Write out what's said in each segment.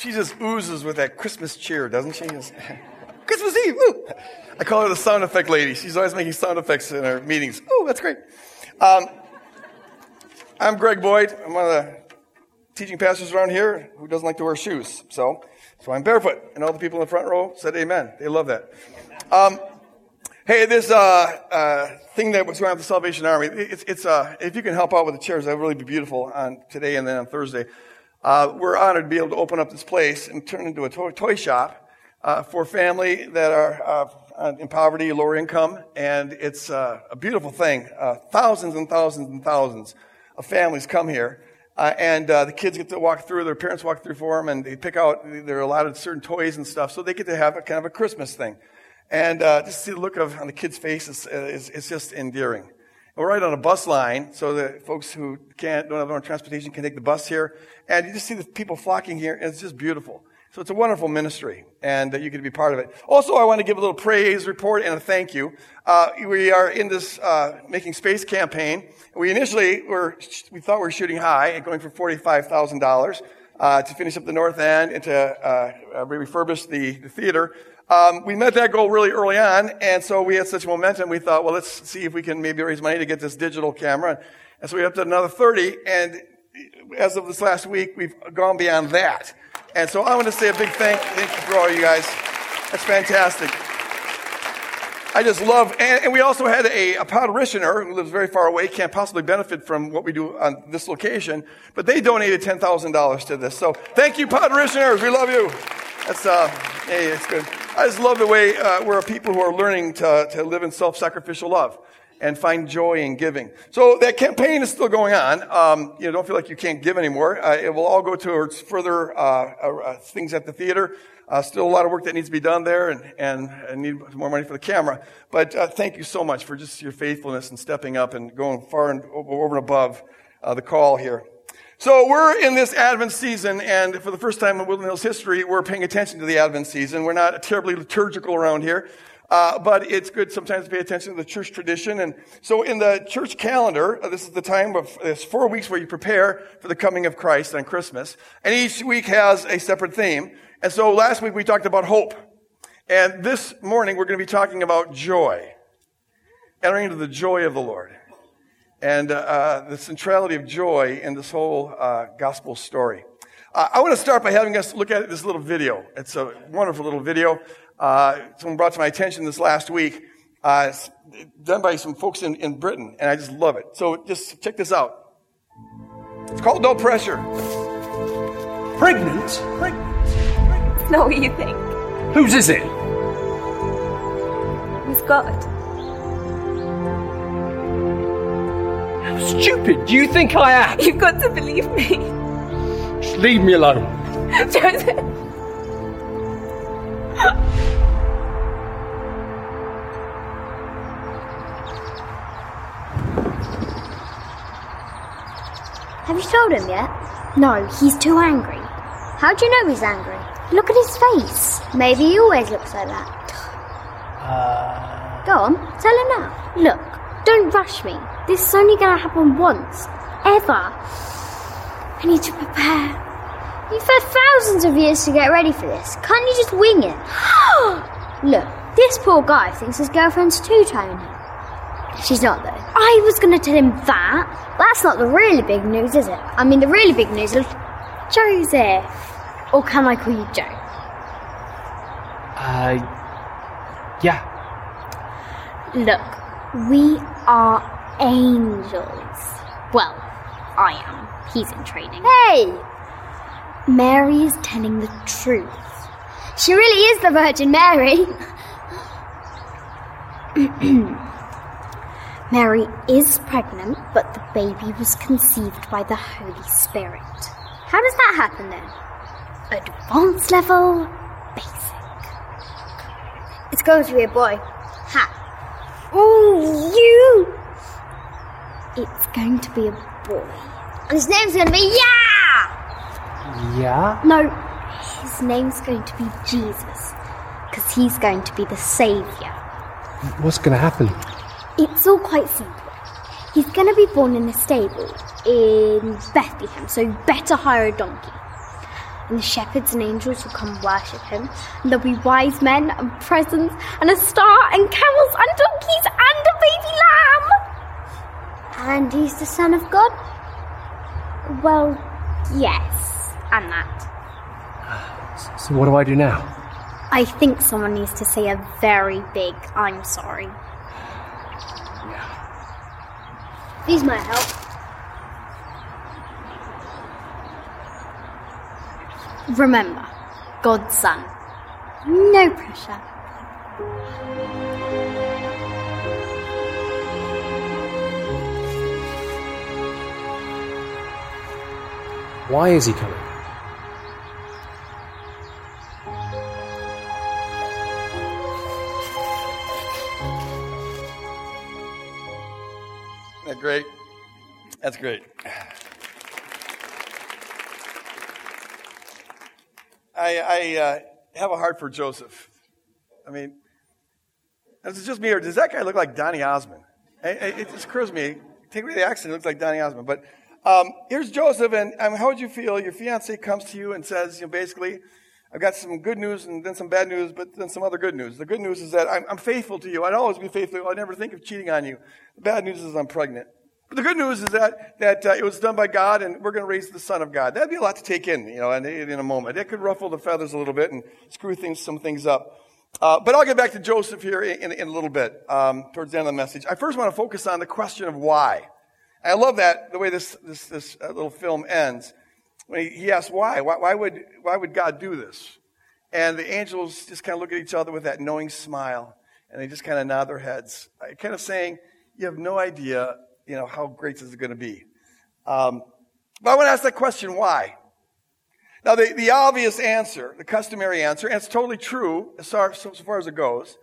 she just oozes with that Christmas cheer, doesn't she? Christmas Eve, woo! I call her the sound effect lady. She's always making sound effects in our meetings. Oh, that's great. Um, I'm Greg Boyd. I'm one of the teaching pastors around here who doesn't like to wear shoes. So, so I'm barefoot. And all the people in the front row said amen. They love that. Um, hey, this uh, uh, thing that was going on with the Salvation Army, it's, it's uh, if you can help out with the chairs, that would really be beautiful on today and then on Thursday. Uh, we're honored to be able to open up this place and turn it into a toy, toy shop uh, for family that are uh, in poverty, lower income, and it's uh, a beautiful thing. Uh, thousands and thousands and thousands of families come here, uh, and uh, the kids get to walk through. Their parents walk through for them, and they pick out. There are allotted certain toys and stuff, so they get to have a kind of a Christmas thing. And just see the look of on the kids' faces is, is just endearing. We're right on a bus line, so that folks who can't don't have their own transportation can take the bus here, and you just see the people flocking here. And it's just beautiful. So it's a wonderful ministry, and that you to be part of it. Also, I want to give a little praise report and a thank you. Uh, we are in this uh, making space campaign. We initially were we thought we were shooting high and going for forty five thousand uh, dollars to finish up the north end and to uh, uh, refurbish the, the theater. Um, we met that goal really early on, and so we had such momentum. We thought, well, let's see if we can maybe raise money to get this digital camera. And so we up to another thirty, and as of this last week, we've gone beyond that. And so I want to say a big thank, thank you for all you guys. That's fantastic. I just love, and, and we also had a, a parishioner who lives very far away, can't possibly benefit from what we do on this location, but they donated $10,000 to this. So thank you, parishioners. We love you. That's, uh, hey, it's good. I just love the way uh, we're people who are learning to, to live in self-sacrificial love and find joy in giving. So that campaign is still going on. Um, you know, don't feel like you can't give anymore. Uh, it will all go towards further uh, uh, uh things at the theater. Uh, still a lot of work that needs to be done there, and, and I need more money for the camera. But uh, thank you so much for just your faithfulness and stepping up and going far and over and above the call here. So we're in this Advent season, and for the first time in Woodland Hills history, we're paying attention to the Advent season. We're not terribly liturgical around here. Uh, but it's good sometimes to pay attention to the church tradition. And so in the church calendar, uh, this is the time of this four weeks where you prepare for the coming of Christ on Christmas. And each week has a separate theme. And so last week we talked about hope. And this morning we're going to be talking about joy. Entering into the joy of the Lord. And uh, uh the centrality of joy in this whole uh, gospel story. I want to start by having us look at this little video. It's a wonderful little video uh, someone brought to my attention this last week. Uh, done by some folks in, in Britain, and I just love it. So just check this out. It's called No Pressure. Pregnant? Pregnant? not what you think. Whose is it? With God. Stupid do you think I am? You've got to believe me. Just leave me alone. Joseph. Have you told him yet? No, he's too angry. How do you know he's angry? Look at his face. Maybe he always looks like that. Uh... Go on, tell him now. Look, don't rush me. This is only going to happen once. Ever. I need to prepare. You've had thousands of years to get ready for this. Can't you just wing it? Look, this poor guy thinks his girlfriend's two-toning him. She's not, though. I was going to tell him that. That's not the really big news, is it? I mean, the really big news is. Joseph. Or can I call you Joe? Uh. Yeah. Look, we are angels. Well, I am. He's in training. Hey! Mary is telling the truth. She really is the Virgin Mary. Mary is pregnant, but the baby was conceived by the Holy Spirit. How does that happen then? Advanced level, basic. It's going to be a boy. Ha! Oh, you! It's going to be a boy. And his name's going to be Yeah! Yeah? No, his name's going to be Jesus. Because he's going to be the Saviour. What's going to happen? It's all quite simple. He's going to be born in a stable in Bethlehem, so you better hire a donkey. and the shepherds and angels will come worship him, and there'll be wise men and presents and a star and camels and donkeys and a baby lamb. And he's the Son of God? Well, yes, and that. So what do I do now? I think someone needs to say a very big I'm sorry. Yeah. These might help. Remember, God's Son. No pressure. Why is he coming? That great? That's great. I, I uh, have a heart for Joseph. I mean, is it just me, or does that guy look like Donny Osmond? It, it just occurs to me. Take away the accent, it looks like Donny Osmond. But um, here's Joseph, and um, how would you feel? Your fiance comes to you and says, you know, basically, I've got some good news and then some bad news, but then some other good news. The good news is that I'm, I'm faithful to you. I'd always be faithful. I'd never think of cheating on you. The bad news is I'm pregnant. But the good news is that, that uh, it was done by God and we're going to raise the Son of God. That'd be a lot to take in, you know, in, in a moment. It could ruffle the feathers a little bit and screw things, some things up. Uh, but I'll get back to Joseph here in, in a little bit, um, towards the end of the message. I first want to focus on the question of why. I love that, the way this, this, this uh, little film ends. When he, he asks why. why. Why would, why would God do this? And the angels just kind of look at each other with that knowing smile, and they just kind of nod their heads, kind of saying, you have no idea, you know, how great this is going to be. Um, but I want to ask that question, why? Now, the, the obvious answer, the customary answer, and it's totally true as far, so far as it goes,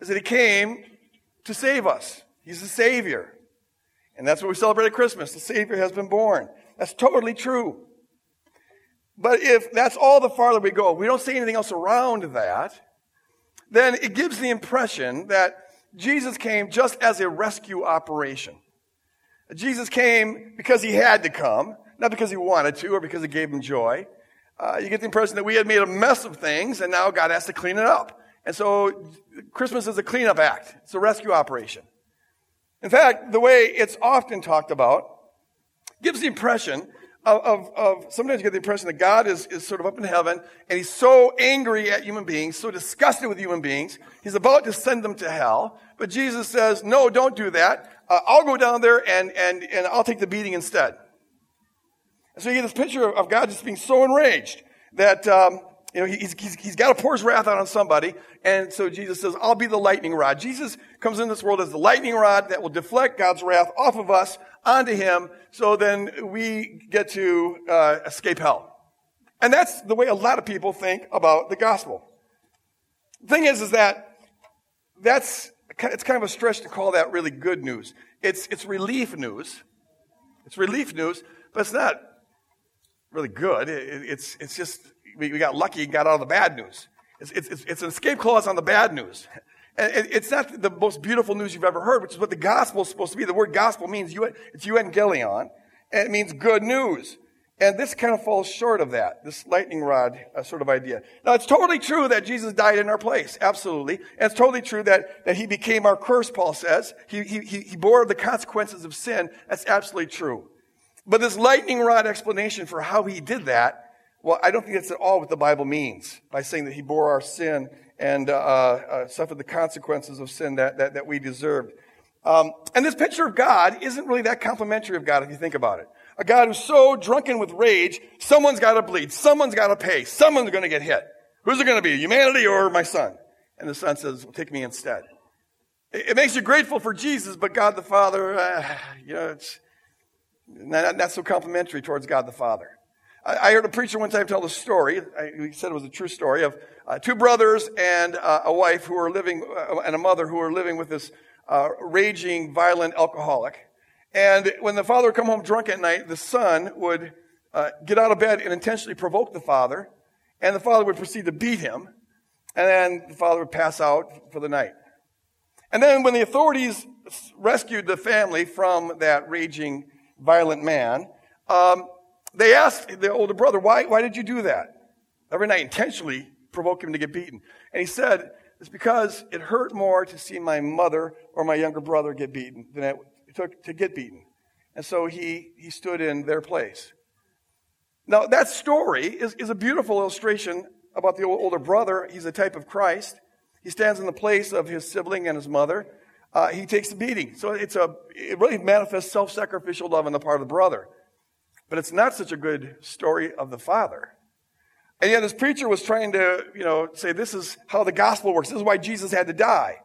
is that he came to save us. He's the Savior. And that's what we celebrate at Christmas. The Savior has been born. That's totally true. But if that's all the farther we go, we don't see anything else around that, then it gives the impression that Jesus came just as a rescue operation. Jesus came because he had to come, not because he wanted to or because it gave him joy. Uh, you get the impression that we had made a mess of things and now God has to clean it up. And so Christmas is a cleanup act. It's a rescue operation. In fact, the way it's often talked about gives the impression of, of, of, sometimes you get the impression that God is, is sort of up in heaven and he's so angry at human beings, so disgusted with human beings, he's about to send them to hell. But Jesus says, no, don't do that. Uh, I'll go down there and, and, and I'll take the beating instead. And so you get this picture of, of God just being so enraged that, um, you know, he's, he's, he's got to pour his wrath out on somebody. And so Jesus says, I'll be the lightning rod. Jesus comes in this world as the lightning rod that will deflect God's wrath off of us onto him. So then we get to uh, escape hell. And that's the way a lot of people think about the gospel. The thing is, is that that's, it's kind of a stretch to call that really good news. It's, it's relief news. It's relief news, but it's not really good. It, it's, it's just, we, we got lucky and got out of the bad news. It's, it's, it's an escape clause on the bad news. And it's not the most beautiful news you've ever heard, which is what the gospel is supposed to be. The word gospel means, it's euangelion, and it means good news. And this kind of falls short of that, this lightning rod uh, sort of idea. Now, it's totally true that Jesus died in our place. Absolutely. And it's totally true that, that he became our curse, Paul says. He, he, he bore the consequences of sin. That's absolutely true. But this lightning rod explanation for how he did that well, I don't think that's at all what the Bible means by saying that he bore our sin and uh, uh, suffered the consequences of sin that, that, that we deserved. Um, and this picture of God isn't really that complimentary of God if you think about it. A God who's so drunken with rage, someone's got to bleed, someone's got to pay, someone's going to get hit. Who's it going to be, humanity or my son? And the son says, well, take me instead. It, it, makes you grateful for Jesus, but God the Father, uh, you know, it's not, not so complimentary towards God the Father. I heard a preacher one time tell the story. He said it was a true story of uh, two brothers and uh, a wife who were living, uh, and a mother who were living with this raging, violent alcoholic. And when the father would come home drunk at night, the son would get out of bed and intentionally provoke the father, and the father would proceed to beat him, and then the father would pass out for the night. And then when the authorities rescued the family from that raging, violent man, um, they asked the older brother, why, why did you do that? every night intentionally provoke him to get beaten. And he said, it's because it hurt more to see my mother or my younger brother get beaten than it took to get beaten. And so he, he stood in their place. Now, that story is, is a beautiful illustration about the older brother. He's a type of Christ. He stands in the place of his sibling and his mother. Uh, he takes the beating. So it's a, it really manifests self-sacrificial love on the part of the brother. But it's not such a good story of the father. And yet this preacher was trying to, you know, say this is how the gospel works. This is why Jesus had to die.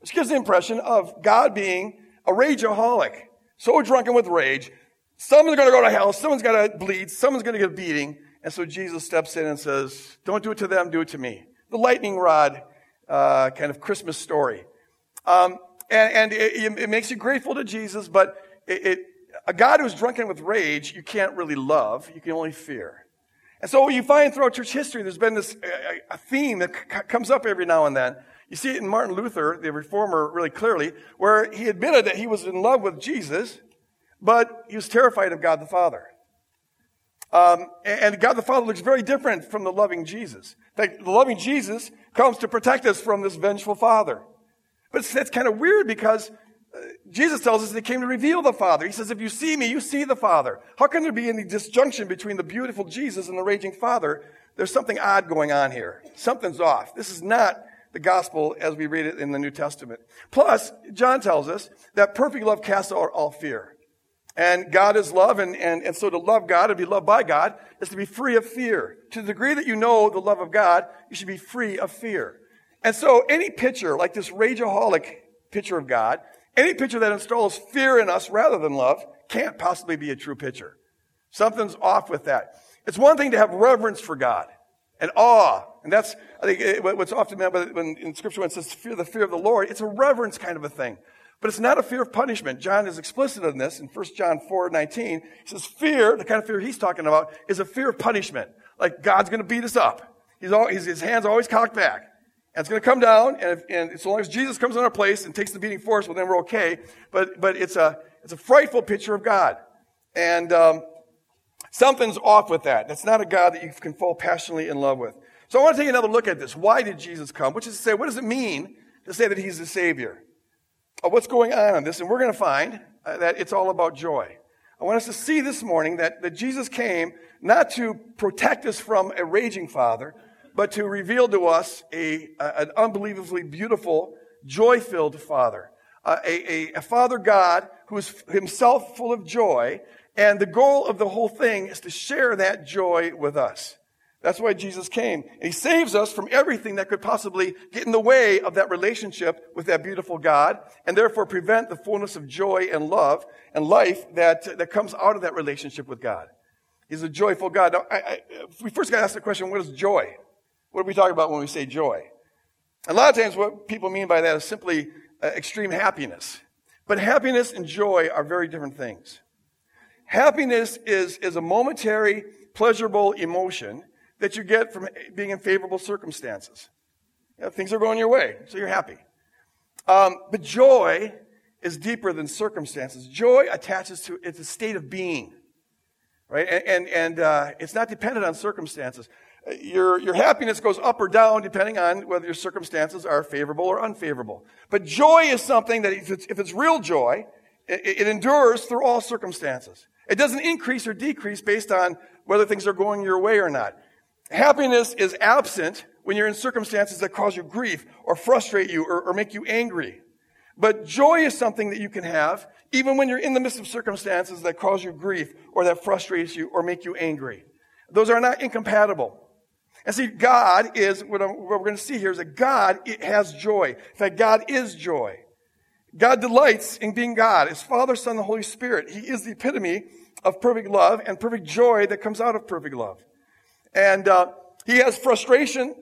Which gives the impression of God being a rageaholic. So drunken with rage. Someone's going to go to hell. Someone's going to bleed. Someone's going to get a beating. And so Jesus steps in and says, don't do it to them, do it to me. The lightning rod uh, kind of Christmas story. Um, and, and it, it, makes you grateful to Jesus, but it, it, a God who's drunken with rage, you can't really love. You can only fear. And so you find throughout church history, there's been this a, a theme that c- comes up every now and then. You see it in Martin Luther, the reformer, really clearly, where he admitted that he was in love with Jesus, but he was terrified of God the Father. Um, and God the Father looks very different from the loving Jesus. In fact, the loving Jesus comes to protect us from this vengeful Father. But that's kind of weird because Jesus tells us that he came to reveal the Father. He says, if you see me, you see the Father. How can there be any disjunction between the beautiful Jesus and the raging Father? There's something odd going on here. Something's off. This is not the gospel as we read it in the New Testament. Plus, John tells us that perfect love casts out all fear. And God is love, and, and, and so to love God and be loved by God is to be free of fear. To the degree that you know the love of God, you should be free of fear. And so any picture, like this rageaholic picture of God, any picture that installs fear in us rather than love, can't possibly be a true picture. Something's off with that. It's one thing to have reverence for God and awe. And that's, I think, what's often meant by, when in scripture when it says fear, the fear of the Lord, it's a reverence kind of a thing. But it's not a fear of punishment. John is explicit on this in 1 John 4, 19. He says fear, the kind of fear he's talking about, is a fear of punishment. Like God's gonna beat us up. He's all, his, hands always cocked back. And it's gonna come down, and, if, and so long as Jesus comes in our place and takes the beating for us, well then we're okay. But, but it's a, it's a frightful picture of God. And, um, something's off with that. That's not a God that you can fall passionately in love with. So I want to take another look at this. Why did Jesus come? Which is to say, what does it mean to say that he's the Savior? of what's going on in this, and we're going to find uh, that it's all about joy. I want us to see this morning that, that Jesus came not to protect us from a raging father, but to reveal to us a, an unbelievably beautiful, joy filled father. Uh, a, a, a father God who is himself full of joy, and the goal of the whole thing is to share that joy with us. That's why Jesus came. He saves us from everything that could possibly get in the way of that relationship with that beautiful God and therefore prevent the fullness of joy and love and life that, that comes out of that relationship with God. He's a joyful God. Now, I, I, we first got to ask the question, what is joy? What are we talking about when we say joy? A lot of times what people mean by that is simply uh, extreme happiness. But happiness and joy are very different things. Happiness is, is a momentary, pleasurable emotion that you get from being in favorable circumstances. You know, things are going your way, so you're happy. Um, but joy is deeper than circumstances. Joy attaches to it's a state of being, right? And and, and uh, it's not dependent on circumstances. Your your happiness goes up or down depending on whether your circumstances are favorable or unfavorable. But joy is something that if it's, if it's real joy, it, it endures through all circumstances. It doesn't increase or decrease based on whether things are going your way or not. Happiness is absent when you're in circumstances that cause you grief or frustrate you or, or, make you angry. But joy is something that you can have even when you're in the midst of circumstances that cause you grief or that frustrates you or make you angry. Those are not incompatible. And see, God is, what, what we're going to see here is that God has joy. In fact, God is joy. God delights in being God. His Father, Son, and the Holy Spirit. He is the epitome of perfect love and perfect joy that comes out of perfect love. And uh, he has frustration.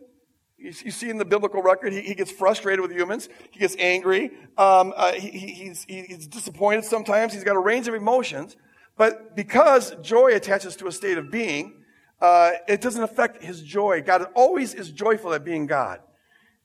You, you, see in the biblical record, he, he, gets frustrated with humans. He gets angry. Um, uh, he, he's, he's disappointed sometimes. He's got a range of emotions. But because joy attaches to a state of being, uh, it doesn't affect his joy. God always is joyful at being God.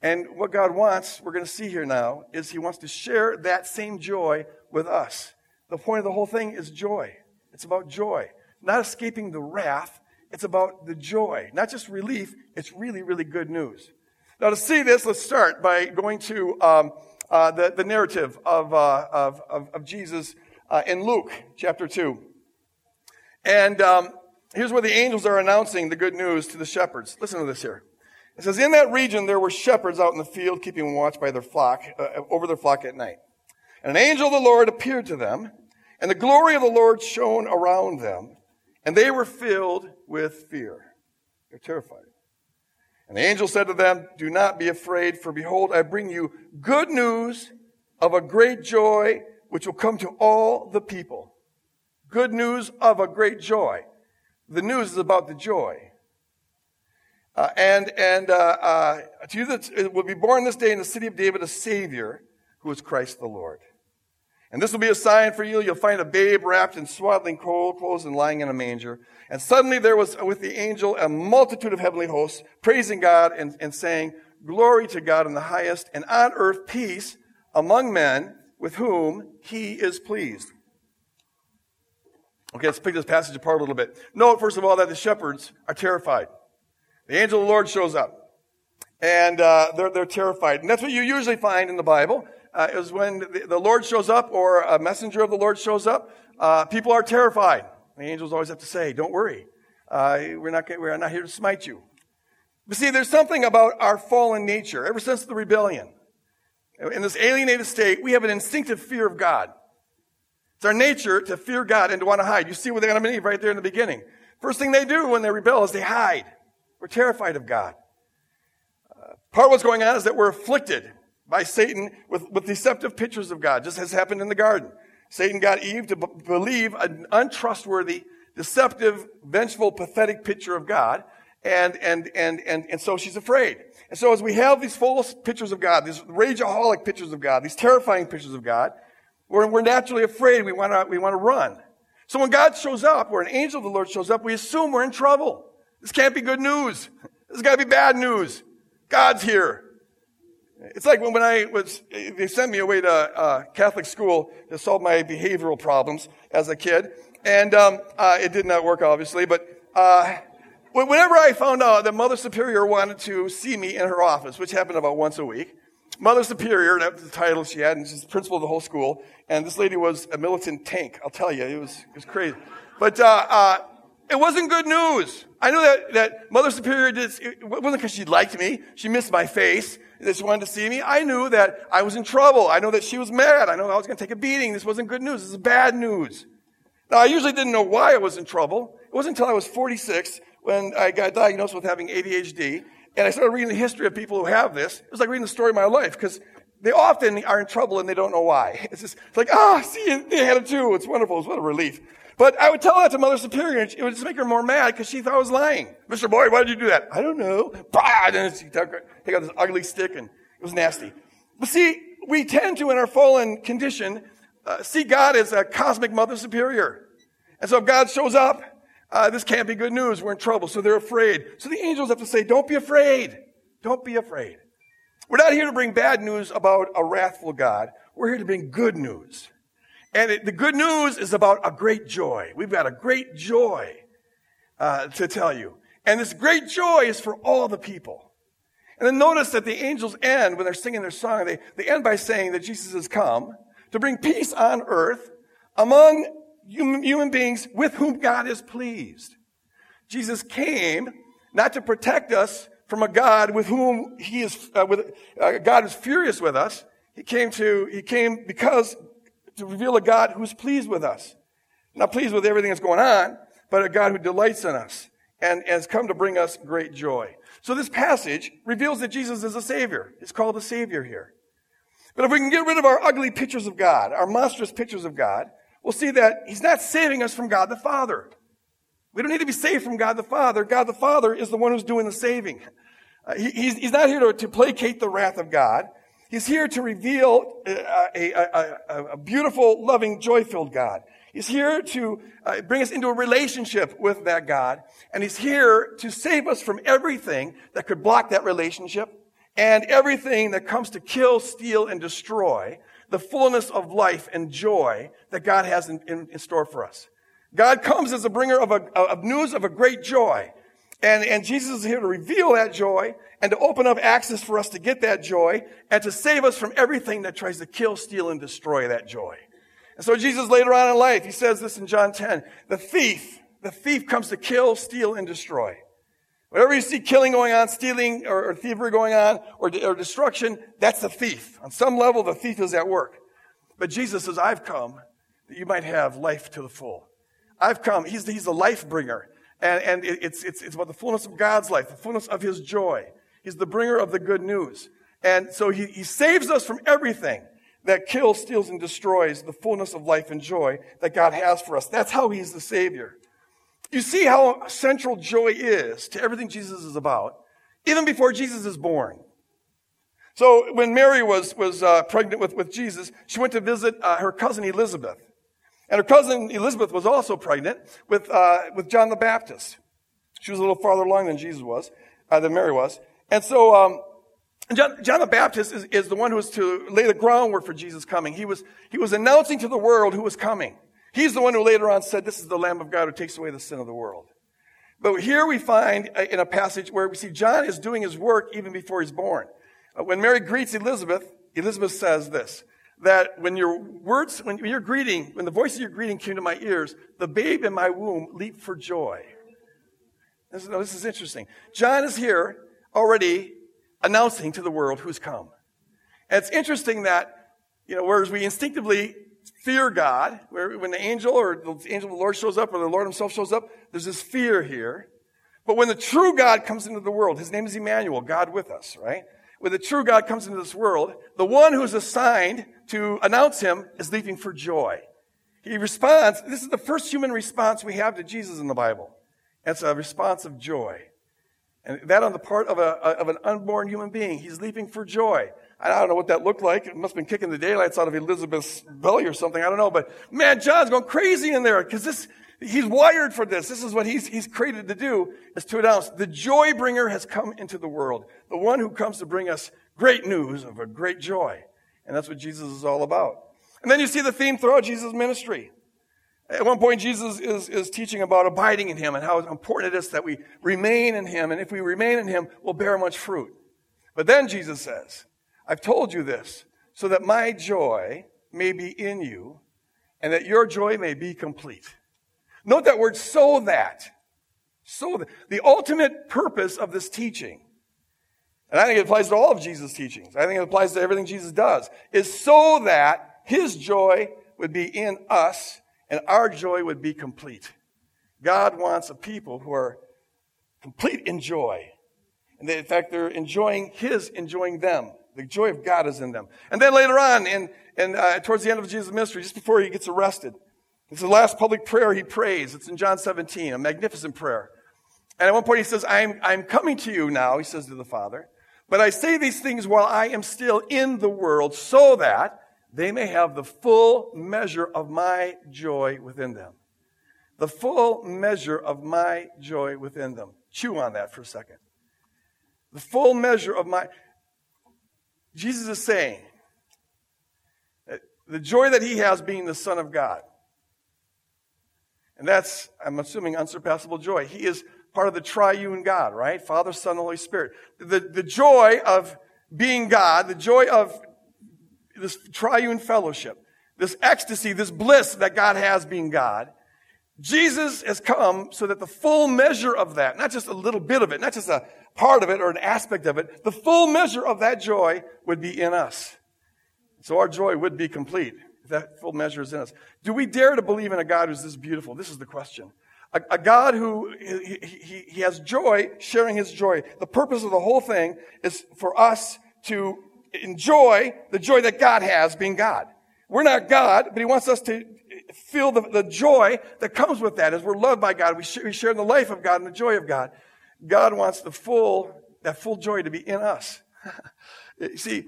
And what God wants, we're going to see here now, is he wants to share that same joy with us. The point of the whole thing is joy. It's about joy. Not escaping the wrath It's about the joy, not just relief. It's really, really good news. Now, to see this, let's start by going to um, uh, the, the narrative of, uh, of, of, of, Jesus uh, in Luke chapter 2. And um, here's where the angels are announcing the good news to the shepherds. Listen to this here. It says, In that region there were shepherds out in the field keeping watch by their flock, uh, over their flock at night. And an angel of the Lord appeared to them, and the glory of the Lord shone around them, and they were filled with fear. They're terrified. And the angel said to them, Do not be afraid, for behold, I bring you good news of a great joy which will come to all the people. Good news of a great joy. The news is about the joy. Uh, and and uh, uh, to you that will be born this day in the city of David a Savior, who is Christ the Lord. And this will be a sign for you. You'll find a babe wrapped in swaddling clothes and lying in a manger. And suddenly there was with the angel a multitude of heavenly hosts praising God and, and saying, Glory to God in the highest, and on earth peace among men with whom he is pleased. Okay, let's pick this passage apart a little bit. Note, first of all, that the shepherds are terrified. The angel of the Lord shows up, and uh, they're, they're terrified. And that's what you usually find in the Bible uh, is when the, the, Lord shows up or a messenger of the Lord shows up, uh, people are terrified. The angels always have to say, don't worry. Uh, we're, not, we're not here to smite you. But see, there's something about our fallen nature. Ever since the rebellion, in this alienated state, we have an instinctive fear of God. It's our nature to fear God and to want to hide. You see with Adam and Eve right there in the beginning. First thing they do when they rebel is they hide. We're terrified of God. Uh, part of what's going on is that we're afflicted by Satan with, with deceptive pictures of God, just as happened in the garden. Satan got Eve to b- believe an untrustworthy, deceptive, vengeful, pathetic picture of God, and, and, and, and, and so she's afraid. And so as we have these false pictures of God, these rageaholic pictures of God, these terrifying pictures of God, we're, we're naturally afraid. We want to, we want to run. So when God shows up, or an angel of the Lord shows up, we assume we're in trouble. This can't be good news. This has got to be bad news. God's here. It's like when, when I was, they sent me away to uh, Catholic school to solve my behavioral problems as a kid. And um, uh, it did not work, obviously. But uh, whenever I found out that Mother Superior wanted to see me in her office, which happened about once a week, Mother Superior, that was the title she had, and she's the principal of the whole school. And this lady was a militant tank, I'll tell you. It was, it was crazy. But uh, uh, it wasn't good news. I knew that, that Mother Superior did, it wasn't because she liked me. She missed my face that she wanted to see me. I knew that I was in trouble. I know that she was mad. I know I was going to take a beating. This wasn't good news. This is bad news. Now, I usually didn't know why I was in trouble. It wasn't until I was 46 when I got diagnosed with having ADHD. And I started reading the history of people who have this. It was like reading the story of my life because they often are in trouble and they don't know why. It's just it's like, ah, oh, see, they had it too. It's wonderful. It's what a relief. But I would tell that to Mother Superior, and it would just make her more mad because she thought I was lying. Mr. Boyd, why did you do that? I don't know. Bah! And then she take out this ugly stick and it was nasty. But see, we tend to, in our fallen condition, uh, see God as a cosmic mother superior. And so if God shows up, uh, this can't be good news. We're in trouble. So they're afraid. So the angels have to say, don't be afraid. Don't be afraid. We're not here to bring bad news about a wrathful God. We're here to bring good news. And it, the good news is about a great joy. We've got a great joy uh, to tell you. And this great joy is for all the people. And then notice that the angels end, when they're singing their song, they, they end by saying that Jesus has come to bring peace on earth among human, beings with whom God is pleased. Jesus came not to protect us from a God with whom he is, uh, with, uh, God is furious with us. He came to, he came because to reveal a God who's pleased with us. Not pleased with everything that's going on, but a God who delights in us and has come to bring us great joy. So this passage reveals that Jesus is a Savior. It's called a Savior here. But if we can get rid of our ugly pictures of God, our monstrous pictures of God, we'll see that He's not saving us from God the Father. We don't need to be saved from God the Father. God the Father is the one who's doing the saving. Uh, he, he's, he's, not here to, to, placate the wrath of God. He's here to reveal a, a, a, a beautiful, loving, joy-filled God. He's here to uh, bring us into a relationship with that God. And He's here to save us from everything that could block that relationship and everything that comes to kill, steal, and destroy the fullness of life and joy that God has in, in, in store for us. God comes as a bringer of, a, of news of a great joy. And, and Jesus is here to reveal that joy and to open up access for us to get that joy and to save us from everything that tries to kill, steal, and destroy that joy. And so Jesus later on in life, he says this in John 10, the thief, the thief comes to kill, steal, and destroy. Whatever you see killing going on, stealing or, or thievery going on, or, or destruction, that's the thief. On some level, the thief is at work. But Jesus says, I've come that you might have life to the full. I've come. He's the, he's the life bringer. And, and it's, it's, it's about the fullness of God's life, the fullness of His joy. He's the bringer of the good news. And so he, he saves us from everything that kills, steals, and destroys the fullness of life and joy that God has for us. That's how He's the Savior. You see how central joy is to everything Jesus is about, even before Jesus is born. So when Mary was, was uh, pregnant with, with Jesus, she went to visit uh, her cousin Elizabeth. And her cousin Elizabeth was also pregnant with, uh, with John the Baptist. She was a little farther along than Jesus was, uh, than Mary was. And so, um, John, John, the Baptist is, is the one who was to lay the groundwork for Jesus coming. He was, he was announcing to the world who was coming. He's the one who later on said, this is the Lamb of God who takes away the sin of the world. But here we find in a passage where we see John is doing his work even before he's born. Uh, when Mary greets Elizabeth, Elizabeth says this, that when your words, when you're greeting, when the voice of your greeting came to my ears, the babe in my womb leaped for joy. This, this is interesting. John is here already announcing to the world who's come. And it's interesting that, you know, whereas we instinctively fear God, when the angel or the angel of the Lord shows up or the Lord himself shows up, there's this fear here. But when the true God comes into the world, his name is Emmanuel, God with us, right? When the true God comes into this world, the one who's assigned to announce him is leaping for joy. He responds, this is the first human response we have to Jesus in the Bible. It's a response of joy. And that on the part of, a, of an unborn human being. He's leaping for joy. I don't know what that looked like. It must have been kicking the daylights out of Elizabeth's belly or something. I don't know. But man, John's going crazy in there because this, he's wired for this. This is what he's, he's created to do is to announce the joy bringer has come into the world. The one who comes to bring us great news of a great joy. And that's what Jesus is all about. And then you see the theme throughout Jesus' ministry. At one point, Jesus is, is teaching about abiding in Him and how important it is that we remain in Him. And if we remain in Him, we'll bear much fruit. But then Jesus says, I've told you this so that my joy may be in you and that your joy may be complete. Note that word so that. So that. The ultimate purpose of this teaching, and I think it applies to all of Jesus' teachings. I think it applies to everything Jesus does, is so that his joy would be in us and our joy would be complete. God wants a people who are complete in joy. And they, in fact, they're enjoying His enjoying them. The joy of God is in them. And then later on, in, in, uh, towards the end of Jesus' ministry, just before he gets arrested, it's the last public prayer he prays. It's in John 17, a magnificent prayer. And at one point he says, I'm, I'm coming to you now, he says to the Father, but I say these things while I am still in the world so that they may have the full measure of my joy within them. The full measure of my joy within them. Chew on that for a second. The full measure of my. Jesus is saying the joy that he has being the Son of God. And that's, I'm assuming, unsurpassable joy. He is part of the triune God, right? Father, Son, Holy Spirit. The, the joy of being God, the joy of this triune fellowship, this ecstasy, this bliss that God has being God. Jesus has come so that the full measure of that, not just a little bit of it, not just a part of it or an aspect of it, the full measure of that joy would be in us. So our joy would be complete if that full measure is in us. Do we dare to believe in a God who's this beautiful? This is the question. A, a God who he, he, he has joy, sharing his joy. The purpose of the whole thing is for us to enjoy the joy that God has being God. We're not God, but He wants us to feel the, the joy that comes with that as we're loved by God. We share, we share in the life of God and the joy of God. God wants the full, that full joy to be in us. See,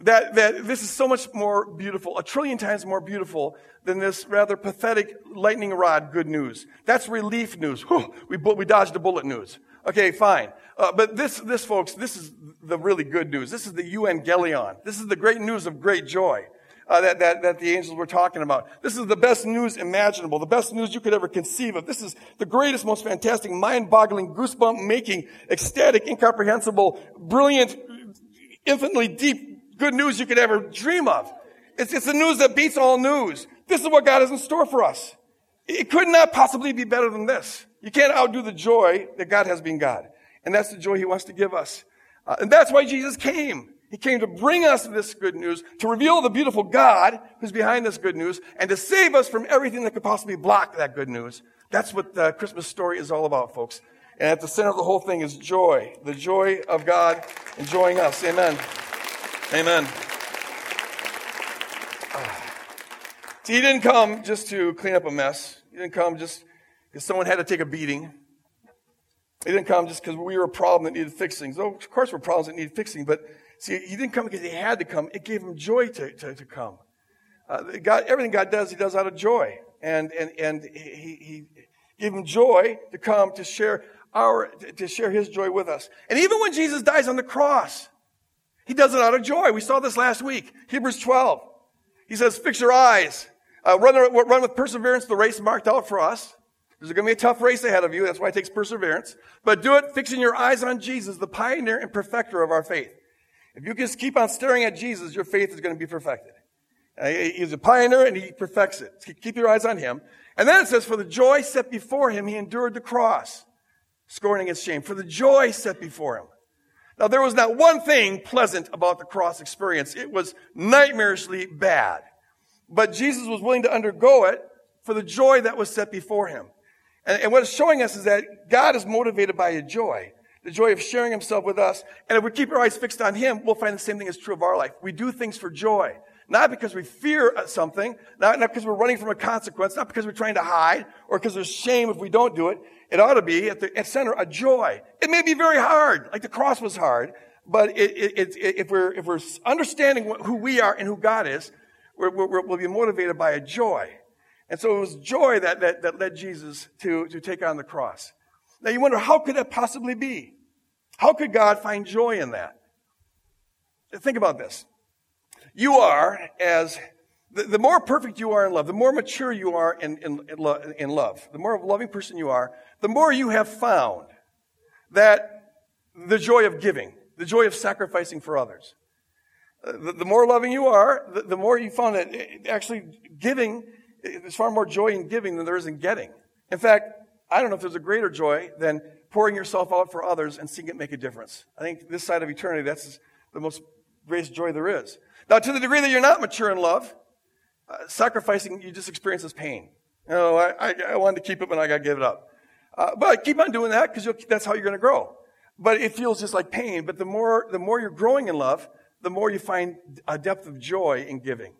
that, that this is so much more beautiful, a trillion times more beautiful than this rather pathetic lightning rod good news. That's relief news. Whew, we, we dodged a bullet news. Okay, fine. Uh, but this, this, folks, this is the really good news. This is the euangelion. This is the great news of great joy. Uh, that, that, that the angels were talking about. This is the best news imaginable, the best news you could ever conceive of. This is the greatest, most fantastic, mind-boggling, goosebump-making, ecstatic, incomprehensible, brilliant, infinitely deep, good news you could ever dream of. It's, it's the news that beats all news. This is what God has in store for us. It could not possibly be better than this. You can't outdo the joy that God has been God. And that's the joy He wants to give us. Uh, and that's why Jesus came. He came to bring us this good news, to reveal the beautiful God who's behind this good news, and to save us from everything that could possibly block that good news. That's what the Christmas story is all about, folks. And at the center of the whole thing is joy. The joy of God enjoying us. Amen. Amen. See, he didn't come just to clean up a mess. He didn't come just because someone had to take a beating. He didn't come just because we were a problem that needed fixing. Of course, we're problems that need fixing, but see, he didn't come because he had to come. It gave him joy to, to, to come. Uh, God, everything God does, he does out of joy. And, and, and he, he gave him joy to come to share our, to share his joy with us. And even when Jesus dies on the cross, he does it out of joy. We saw this last week. Hebrews 12. He says, fix your eyes uh, run, run with perseverance the race marked out for us. There's going to be a tough race ahead of you. That's why it takes perseverance. But do it fixing your eyes on Jesus, the pioneer and perfecter of our faith. If you just keep on staring at Jesus, your faith is going to be perfected. Uh, he's a pioneer and he perfects it. Keep your eyes on him. And then it says, for the joy set before him, he endured the cross, scorning its shame. For the joy set before him. Now there was not one thing pleasant about the cross experience. It was nightmarishly bad. But Jesus was willing to undergo it for the joy that was set before him. And, and what it's showing us is that God is motivated by a joy, the joy of sharing himself with us. And if we keep our eyes fixed on him, we'll find the same thing is true of our life. We do things for joy. Not because we fear something, not, not because we're running from a consequence, not because we're trying to hide, or because there's shame if we don't do it. It ought to be at the at center a joy. It may be very hard, like the cross was hard, but it, it, it, if we're if we're understanding who we are and who God is, we will be motivated by a joy. And so it was joy that, that, that led Jesus to, to take on the cross. Now you wonder, how could that possibly be? How could God find joy in that? Think about this. You are as, the, the more perfect you are in love, the more mature you are in, in, in, lo, in love, the more loving person you are, the more you have found that the joy of giving, the joy of sacrificing for others, the, the more loving you are, the, the more you find that eh, actually giving, eh, there's far more joy in giving than there is in getting. In fact, I don't know if there's a greater joy than pouring yourself out for others and seeing it make a difference. I think this side of eternity, that's the most greatest joy there is. Now, to the degree that you're not mature in love, uh, sacrificing, you just experience as pain. You know, I, I, I, wanted to keep it, but I got to give it up. Uh, but keep on doing that because that's how you're going to grow. But it feels just like pain. But the more, the more you're growing in love, the more you find a depth of joy in giving.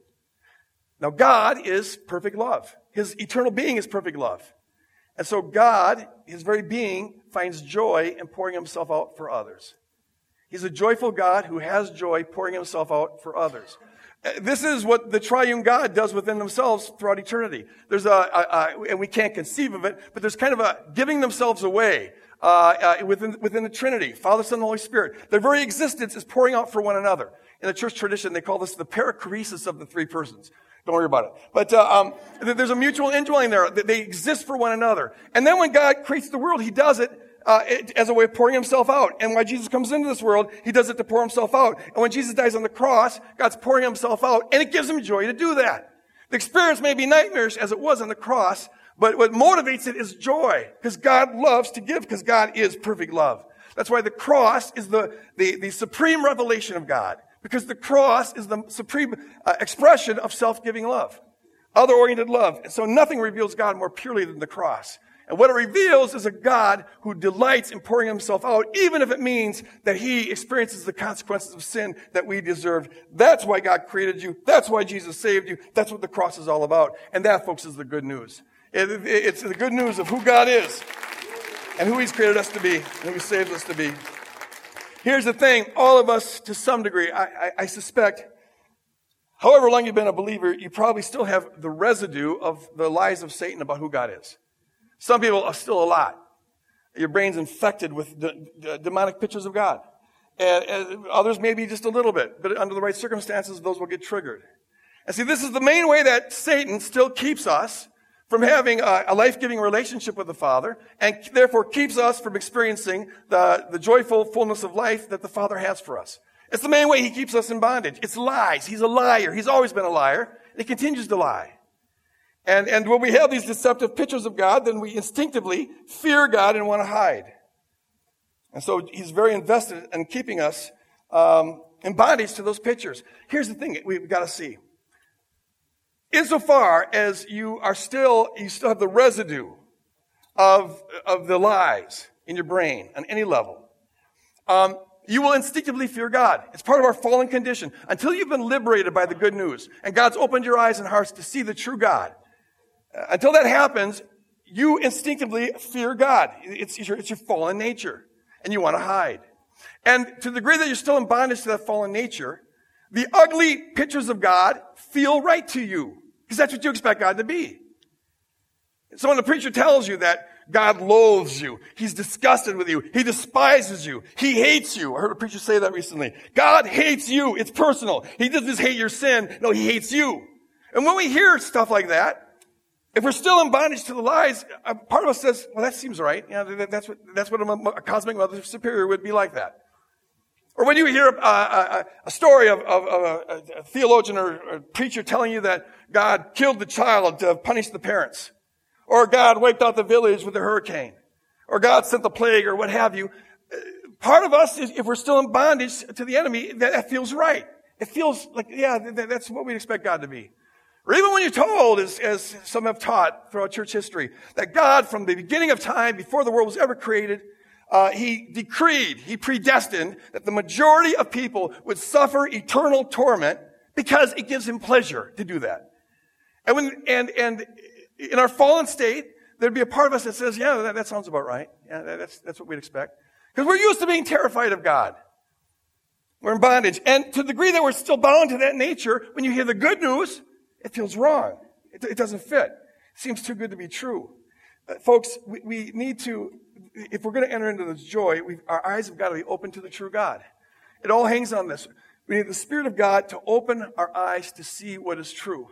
Now, God is perfect love. His eternal being is perfect love. And so God, his very being, finds joy in pouring himself out for others. He's a joyful God who has joy pouring himself out for others. Uh, this is what the triune God does within themselves throughout eternity. There's a, a, a and we can't conceive of it, but there's kind of a giving themselves away uh, uh, within, within the Trinity, Father, Son, and Holy Spirit. Their very existence is pouring out for one another. In the church tradition, they call this the perichoresis of the three persons. Don't worry about it. But uh, um, there's a mutual indwelling there. They exist for one another. And then when God creates the world, He does it uh, as a way of pouring himself out. And when Jesus comes into this world, he does it to pour himself out. And when Jesus dies on the cross, God's pouring himself out, and it gives him joy to do that. The experience may be nightmarish as it was on the cross, but what motivates it is joy, because God loves to give, because God is perfect love. That's why the cross is the, the, the supreme revelation of God, because the cross is the supreme uh, expression of self-giving love, other-oriented love. And so nothing reveals God more purely than the cross. And what it reveals is a God who delights in pouring himself out, even if it means that he experiences the consequences of sin that we deserved. That's why God created you. That's why Jesus saved you. That's what the cross is all about. And that, folks, is the good news. It's the good news of who God is and who He's created us to be and who He saved us to be. Here's the thing all of us, to some degree, I, I, I suspect, however long you've been a believer, you probably still have the residue of the lies of Satan about who God is. Some people are still a lot. Your brain's infected with d- demonic pictures of God. And, and others maybe just a little bit, but under the right circumstances, those will get triggered. And see, this is the main way that Satan still keeps us from having a, a life-giving relationship with the Father, and therefore keeps us from experiencing the, the joyful fullness of life that the Father has for us. It's the main way he keeps us in bondage. It's lies. He's a liar. He's always been a liar, and he continues to lie. And, and when we have these deceptive pictures of God, then we instinctively fear God and want to hide. And so he's very invested in keeping us um, in bondage to those pictures. Here's the thing we've got to see. Insofar as you are still, you still have the residue of, of the lies in your brain on any level, um, you will instinctively fear God. It's part of our fallen condition. Until you've been liberated by the good news and God's opened your eyes and hearts to see the true God, uh, until that happens, you instinctively fear God. It's, it's, your, it's your fallen nature and you want to hide. And to the degree that you're still in bondage to that fallen nature, the ugly pictures of God feel right to you because that's what you expect God to be. So when the preacher tells you that God loathes you, He's disgusted with you, He despises you, He hates you. I heard a preacher say that recently. God hates you. It's personal. He doesn't just hate your sin. No, He hates you. And when we hear stuff like that, if we're still in bondage to the lies, part of us says, well, that seems right. Yeah, that's what, that's what a, a cosmic mother superior would be like that. Or when you hear a, a, a story of, of, of a, theologian or a preacher telling you that God killed the child to punish the parents, or God wiped out the village with a hurricane, or God sent the plague, or what have you, part of us, if we're still in bondage to the enemy, that, that feels right. It feels like, yeah, that, that's what we expect God to be. Or even when you're told, as, as some have taught throughout church history, that God, from the beginning of time, before the world was ever created, uh, he decreed, he predestined that the majority of people would suffer eternal torment because it gives him pleasure to do that. And when, and, and in our fallen state, there'd be a part of us that says, yeah, that, that sounds about right. Yeah, that's, that's what we'd expect. Because we're used to being terrified of God. We're in bondage. And to the degree that we're still bound to that nature, when you hear the good news, it feels wrong. It, it doesn't fit. It seems too good to be true. Uh, folks, we, we, need to, if we're going to enter into this joy, our eyes have got to be open to the true God. It all hangs on this. We need the Spirit of God to open our eyes to see what is true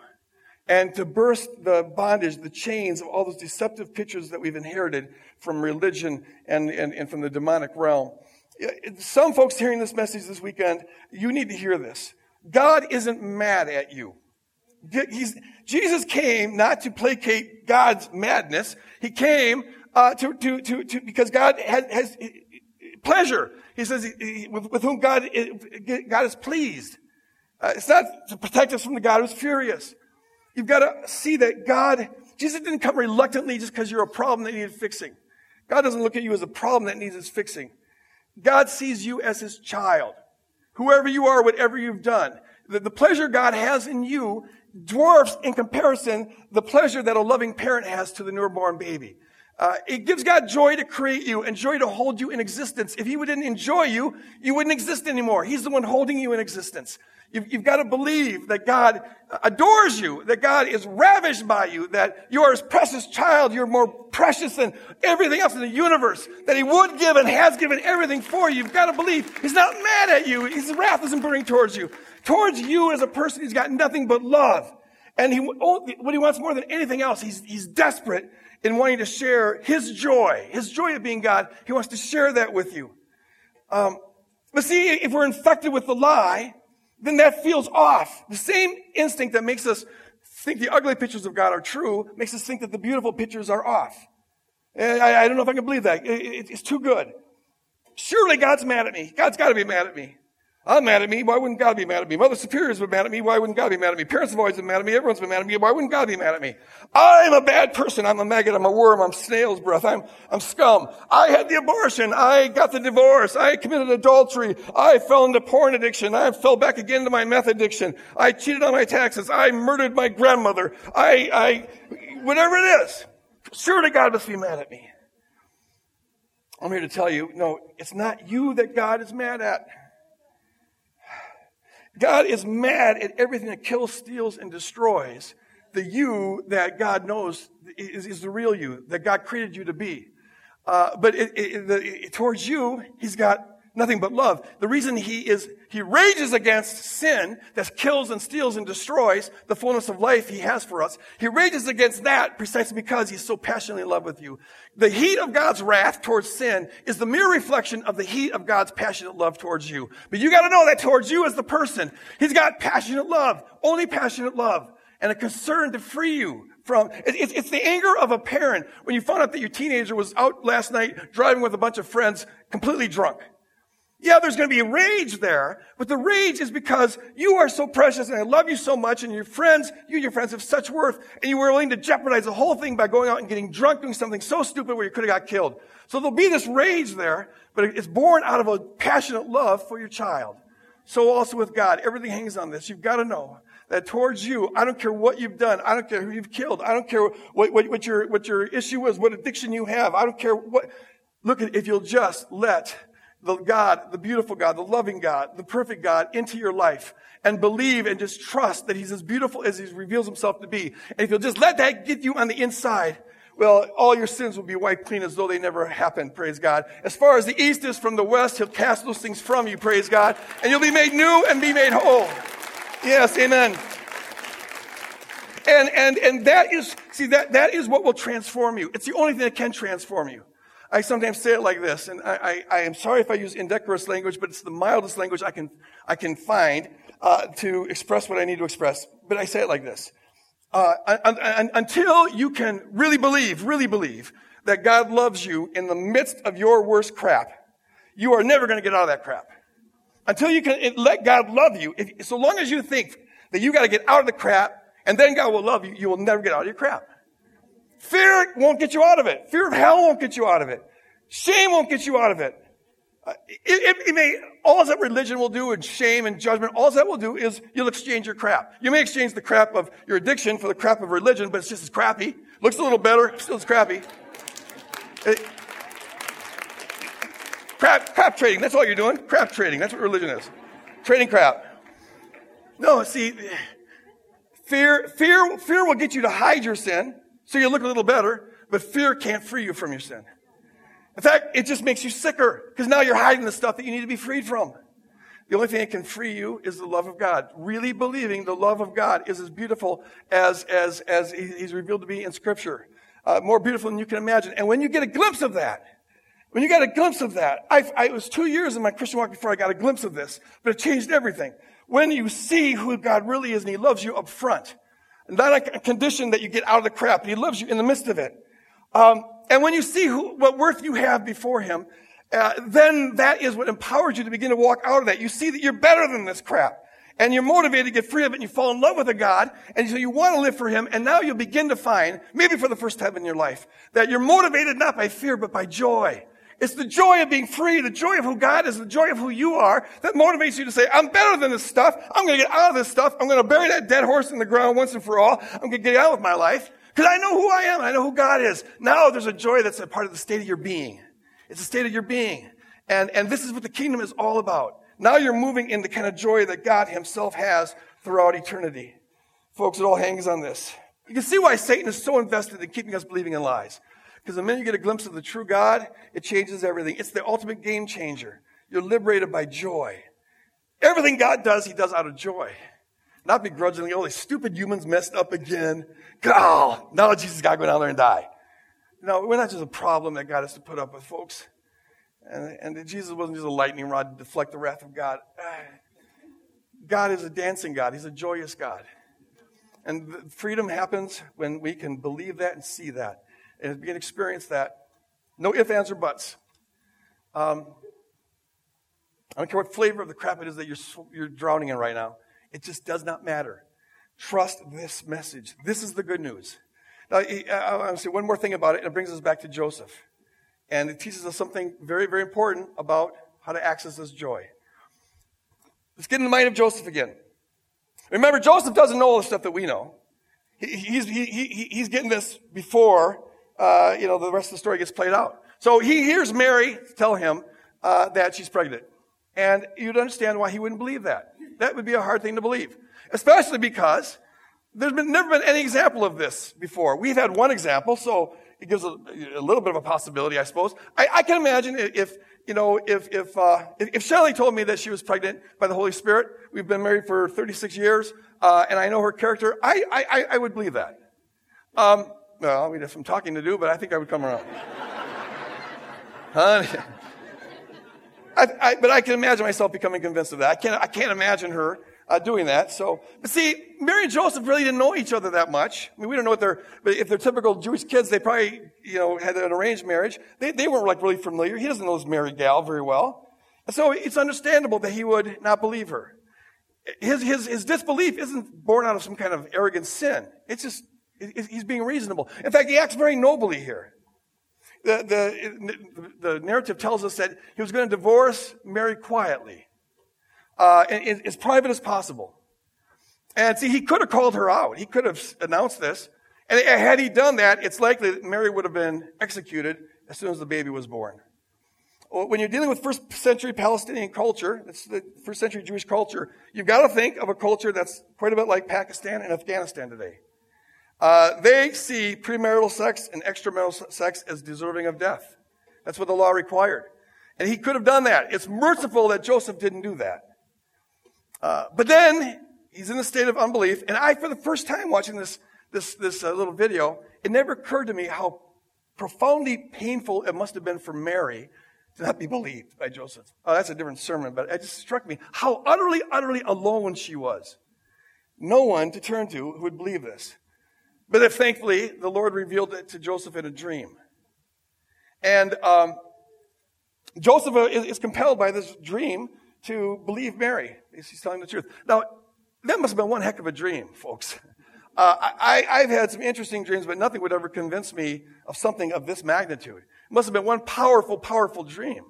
and to burst the bondage, the chains of all those deceptive pictures that we've inherited from religion and, and, and from the demonic realm. Some folks hearing this message this weekend, you need to hear this. God isn't mad at you. He's, Jesus came not to placate God's madness. He came uh, to, to, to, to, because God has, has pleasure. He says he, with, with, whom God is, God is pleased. Uh, it's not to protect us from the God who's furious. You've got to see that God, Jesus didn't come reluctantly just because you're a problem that needed fixing. God doesn't look at you as a problem that needs its fixing. God sees you as his child. Whoever you are, whatever you've done. The, the pleasure God has in you dwarfs in comparison the pleasure that a loving parent has to the newborn baby. Uh, it gives God joy to create you and joy to hold you in existence. If He wouldn't enjoy you, you wouldn't exist anymore. He's the one holding you in existence. You've, you've, got to believe that God adores you, that God is ravished by you, that you are His precious child. You're more precious than everything else in the universe, that He would give and has given everything for you. You've got to believe He's not mad at you. His wrath isn't burning towards you. Towards you as a person, he's got nothing but love. And he, oh, what he wants more than anything else, he's, he's desperate in wanting to share his joy, his joy of being God. He wants to share that with you. Um, but see, if we're infected with the lie, then that feels off. The same instinct that makes us think the ugly pictures of God are true makes us think that the beautiful pictures are off. I, I don't know if I can believe that. It, it, it's too good. Surely God's mad at me. God's got to be mad at me. I'm mad at me. Why wouldn't God be mad at me? Mother superiors been mad at me. Why wouldn't God be mad at me? Parents have always been mad at me. Everyone's been mad at me. Why wouldn't God be mad at me? I'm a bad person. I'm a maggot. I'm a worm. I'm snail's breath. I'm, I'm scum. I had the abortion. I got the divorce. I committed adultery. I fell into porn addiction. I fell back again into my meth addiction. I cheated on my taxes. I murdered my grandmother. I, I, whatever it is. Surely God must be mad at me. I'm here to tell you, no, it's not you that God is mad at. God is mad at everything that kills, steals, and destroys the you that God knows is, is the real you, that God created you to be. Uh, but it, it, the, towards you, He's got nothing but love. The reason he is, he rages against sin that kills and steals and destroys the fullness of life he has for us. He rages against that precisely because he's so passionately in love with you. The heat of God's wrath towards sin is the mere reflection of the heat of God's passionate love towards you. But you gotta know that towards you as the person, he's got passionate love, only passionate love, and a concern to free you from, it's, it's the anger of a parent when you found out that your teenager was out last night driving with a bunch of friends completely drunk. Yeah, there's going to be rage there, but the rage is because you are so precious and I love you so much and your friends, you and your friends have such worth and you were willing to jeopardize the whole thing by going out and getting drunk doing something so stupid where you could have got killed. So there'll be this rage there, but it's born out of a passionate love for your child. So also with God, everything hangs on this. You've got to know that towards you, I don't care what you've done. I don't care who you've killed. I don't care what, what, what your, what your issue is, what addiction you have. I don't care what, look at, if you'll just let the God, the beautiful God, the loving God, the perfect God into your life and believe and just trust that He's as beautiful as He reveals Himself to be. And if you'll just let that get you on the inside, well, all your sins will be wiped clean as though they never happened, praise God. As far as the east is from the west, He'll cast those things from you, praise God. And you'll be made new and be made whole. Yes, amen. And, and, and that is, see, that, that is what will transform you. It's the only thing that can transform you. I sometimes say it like this, and I, I, I am sorry if I use indecorous language, but it's the mildest language I can, I can find uh, to express what I need to express. But I say it like this. Uh, un, un, until you can really believe, really believe that God loves you in the midst of your worst crap, you are never going to get out of that crap. Until you can let God love you, if, so long as you think that you got to get out of the crap and then God will love you, you will never get out of your crap. Fear won't get you out of it. Fear of hell won't get you out of it. Shame won't get you out of it. Uh, it, it, it, may, all that religion will do and shame and judgment, all that will do is you'll exchange your crap. You may exchange the crap of your addiction for the crap of religion, but it's just as crappy. Looks a little better, still as crappy. It, crap, crap trading, that's all you're doing. Crap trading, that's what religion is. Trading crap. No, see, fear, fear, fear will get you to hide your sin, so you look a little better, but fear can't free you from your sin. In fact, it just makes you sicker because now you're hiding the stuff that you need to be freed from. The only thing that can free you is the love of God. Really believing the love of God is as beautiful as, as, as He's revealed to be in Scripture. Uh, more beautiful than you can imagine. And when you get a glimpse of that, when you got a glimpse of that, I, I, it was two years in my Christian walk before I got a glimpse of this, but it changed everything. When you see who God really is and He loves you up front, not a condition that you get out of the crap, He loves you in the midst of it. Um, and when you see who, what worth you have before Him, uh, then that is what empowers you to begin to walk out of that. You see that you're better than this crap. And you're motivated to get free of it and you fall in love with a God and so you want to live for Him and now you'll begin to find, maybe for the first time in your life, that you're motivated not by fear but by joy. It's the joy of being free, the joy of who God is, the joy of who you are that motivates you to say, I'm better than this stuff. I'm going to get out of this stuff. I'm going to bury that dead horse in the ground once and for all. I'm going to get out with my life because I know who I am. I know who God is. Now there's a joy that's a part of the state of your being. It's a state of your being. And, and this is what the kingdom is all about. Now you're moving in the kind of joy that God himself has throughout eternity. Folks, it all hangs on this. You can see why Satan is so invested in keeping us believing in lies. Because the minute you get a glimpse of the true God, it changes everything. It's the ultimate game changer. You're liberated by joy. Everything God does, He does out of joy. Not begrudgingly, oh, these stupid humans messed up again. Oh, now Jesus got to go down there and die. No, we're not just a problem that God has to put up with, folks. And, and Jesus wasn't just a lightning rod to deflect the wrath of God. God is a dancing God. He's a joyous God. And freedom happens when we can believe that and see that and begin to experience that. No ifs, ands, or buts. Um, I don't care what flavor of the crap it is that you're, you're drowning in right now. It just does not matter. Trust this message. This is the good news. Now, I want to say one more thing about it, and it brings us back to Joseph. And it teaches us something very, very important about how to access this joy. Let's get in the mind of Joseph again. Remember, Joseph doesn't know all the stuff that we know. He, he's, he, he, he's getting this before uh, you know, the rest of the story gets played out. So he hears Mary tell him uh, that she's pregnant. And you'd understand why he wouldn't believe that. That would be a hard thing to believe. Especially because there's been, never been any example of this before. We've had one example, so it gives a, a little bit of a possibility, I suppose. I, I can imagine if, you know, if, if, uh, if, Shelley told me that she was pregnant by the Holy Spirit, we've been married for 36 years, uh, and I know her character, I, I, I would believe that. Um, well, I mean, if I'm talking to do, but I think I would come around. Honey. I, I, but I can imagine myself becoming convinced of that. I can't, I can't imagine her uh, doing that. So, but see, Mary and Joseph really didn't know each other that much. I mean, we don't know what they're, but if they're typical Jewish kids, they probably, you know, had an arranged marriage. They, they weren't like really familiar. He doesn't know this Mary gal very well. So it's understandable that he would not believe her. His, his, his disbelief isn't born out of some kind of arrogant sin. It's just, he's being reasonable. In fact, he acts very nobly here. The, the, the narrative tells us that he was going to divorce Mary quietly, uh, as private as possible. And see, he could have called her out. He could have announced this. And had he done that, it's likely that Mary would have been executed as soon as the baby was born. When you're dealing with first century Palestinian culture, it's the first century Jewish culture, you've got to think of a culture that's quite a bit like Pakistan and Afghanistan today. Uh, they see premarital sex and extramarital sex as deserving of death. That's what the law required. And he could have done that. It's merciful that Joseph didn't do that. Uh, but then he's in a state of unbelief. And I, for the first time watching this, this, this uh, little video, it never occurred to me how profoundly painful it must have been for Mary to not be believed by Joseph. Oh, that's a different sermon, but it just struck me how utterly, utterly alone she was. No one to turn to who would believe this. But if thankfully, the Lord revealed it to Joseph in a dream. And um, Joseph is, compelled by this dream to believe Mary. He's telling the truth. Now, that must have been one heck of a dream, folks. Uh, I, I've had some interesting dreams, but nothing would ever convince me of something of this magnitude. It must have been one powerful, powerful dream.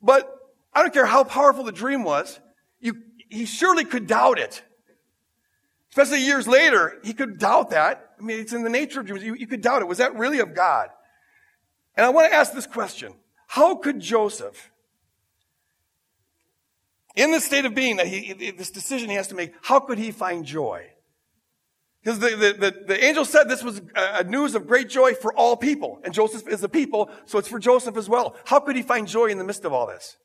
But I don't care how powerful the dream was, you, he surely could doubt it. Especially years later, he could doubt that. I mean, it's in the nature of dreams. You, you could doubt it. Was that really of God? And I want to ask this question. How could Joseph, in the state of being that he, this decision he has to make, how could he find joy? Because the, the, the, the, angel said this was a news of great joy for all people. And Joseph is a people, so it's for Joseph as well. How could he find joy in the midst of all this?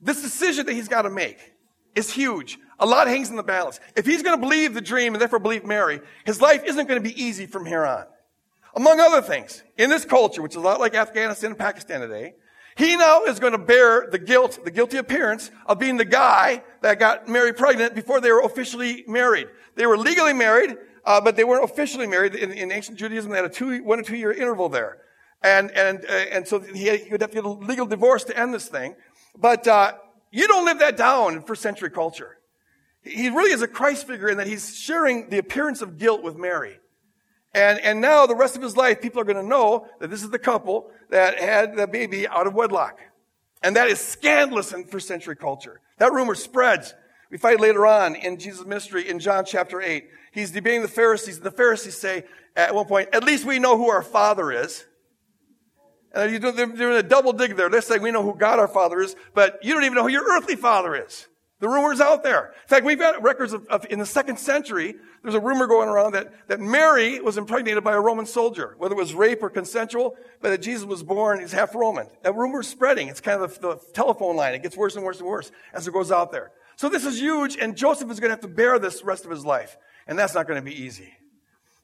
This decision that he's got to make is huge. A lot hangs in the balance. If he's going to believe the dream and therefore believe Mary, his life isn't going to be easy from here on. Among other things, in this culture, which is a lot like Afghanistan and Pakistan today, he now is going to bear the guilt, the guilty appearance of being the guy that got Mary pregnant before they were officially married. They were legally married, uh, but they weren't officially married. In, in, ancient Judaism, they had a two, one or two year interval there. And, and, uh, and so he, had, he, would have to get a legal divorce to end this thing. But, uh, you don't live that down in first century culture. He really is a Christ figure in that he's sharing the appearance of guilt with Mary. And, and now the rest of his life, people are going to know that this is the couple that had the baby out of wedlock. And that is scandalous in first century culture. That rumor spreads. We find later on in Jesus' ministry in John chapter 8. He's debating the Pharisees, and the Pharisees say at one point, at least we know who our father is. And they're doing a double dig there. They're saying we know who God our father is, but you don't even know who your earthly father is. The rumor's out there. In fact, we've got records of, of, in the second century, there's a rumor going around that, that Mary was impregnated by a Roman soldier, whether it was rape or consensual, but that Jesus was born, he's half Roman. That rumor's spreading. It's kind of the, the telephone line. It gets worse and worse and worse as it goes out there. So this is huge, and Joseph is going to have to bear this rest of his life. And that's not going to be easy.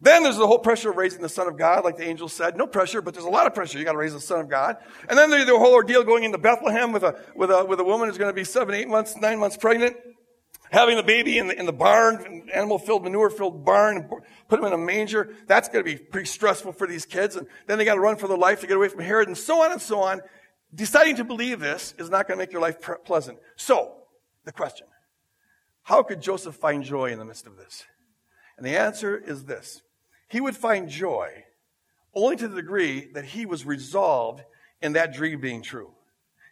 Then there's the whole pressure of raising the Son of God, like the angel said. No pressure, but there's a lot of pressure. You got to raise the Son of God. And then there's the whole ordeal going into Bethlehem with a with a with a woman who's going to be seven, eight months, nine months pregnant, having the baby in the in the barn, animal-filled, manure-filled barn, and put him in a manger. That's going to be pretty stressful for these kids. And then they got to run for their life to get away from Herod, and so on and so on. Deciding to believe this is not going to make your life pleasant. So, the question: How could Joseph find joy in the midst of this? And the answer is this he would find joy only to the degree that he was resolved in that dream being true.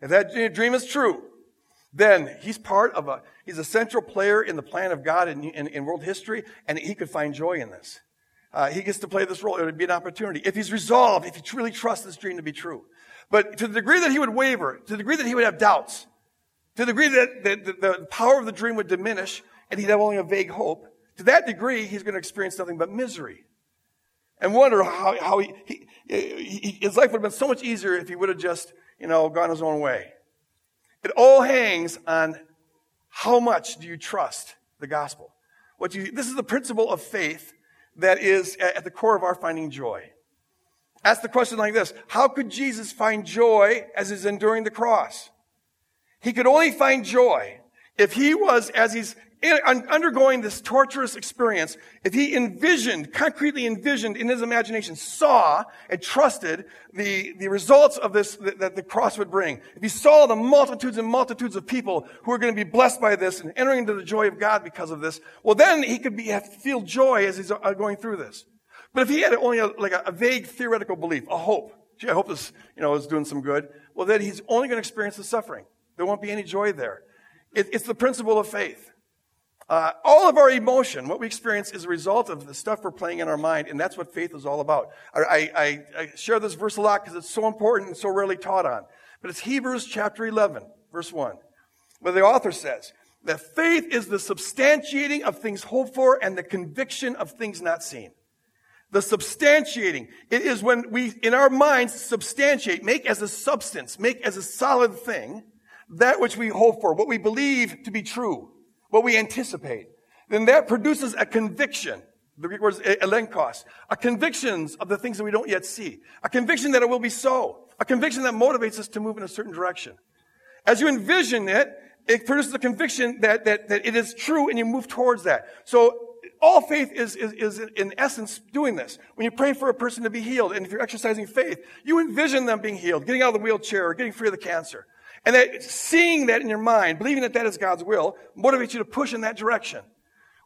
If that dream is true, then he's part of a, he's a central player in the plan of God in, in, in world history, and he could find joy in this. Uh, he gets to play this role. It would be an opportunity. If he's resolved, if he truly trusts this dream to be true. But to the degree that he would waver, to the degree that he would have doubts, to the degree that the, the, the power of the dream would diminish, and he'd have only a vague hope, to that degree, he's going to experience nothing but misery and wonder how, how he, he, he, his life would have been so much easier if he would have just you know, gone his own way. It all hangs on how much do you trust the gospel? What you, this is the principle of faith that is at the core of our finding joy. Ask the question like this How could Jesus find joy as he's enduring the cross? He could only find joy if he was, as he's undergoing this torturous experience, if he envisioned, concretely envisioned in his imagination, saw and trusted the, the results of this that, the cross would bring, if he saw the multitudes and multitudes of people who are going to be blessed by this and entering into the joy of God because of this, well, then he could be, feel joy as he's uh, going through this. But if he had only a, like a, a vague theoretical belief, a hope, gee, I hope this, you know, is doing some good, well, then he's only going to experience the suffering. There won't be any joy there. It, it's the principle of faith. Uh, all of our emotion, what we experience, is a result of the stuff we're playing in our mind, and that's what faith is all about. I, I, I share this verse a lot because it's so important and so rarely taught on. But it's Hebrews chapter 11, verse 1, where the author says that faith is the substantiating of things hoped for and the conviction of things not seen. The substantiating. It is when we, in our minds, substantiate, make as a substance, make as a solid thing, that which we hope for, what we believe to be true, what we anticipate. Then that produces a conviction. The Greek word is elenchos. A conviction of the things that we don't yet see. A conviction that it will be so. A conviction that motivates us to move in a certain direction. As you envision it, it produces a conviction that, that, that it is true and you move towards that. So all faith is, is, is in essence doing this. When you pray for a person to be healed, and if you're exercising faith, you envision them being healed, getting out of the wheelchair or getting free of the cancer. And that seeing that in your mind, believing that that is God's will, motivates you to push in that direction.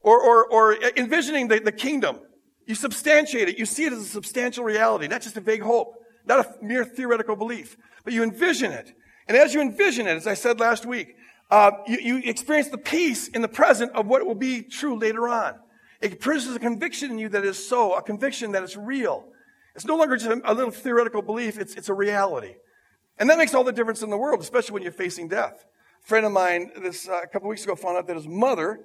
Or, or, or envisioning the, the kingdom. You substantiate it. You see it as a substantial reality, not just a vague hope, not a mere theoretical belief, but you envision it. And as you envision it, as I said last week, uh, you, you experience the peace in the present of what will be true later on. It produces a conviction in you that is so, a conviction that is real. It's no longer just a, little theoretical belief, it's, it's a reality. And that makes all the difference in the world, especially when you're facing death. A friend of mine, this uh, a couple weeks ago, found out that his mother,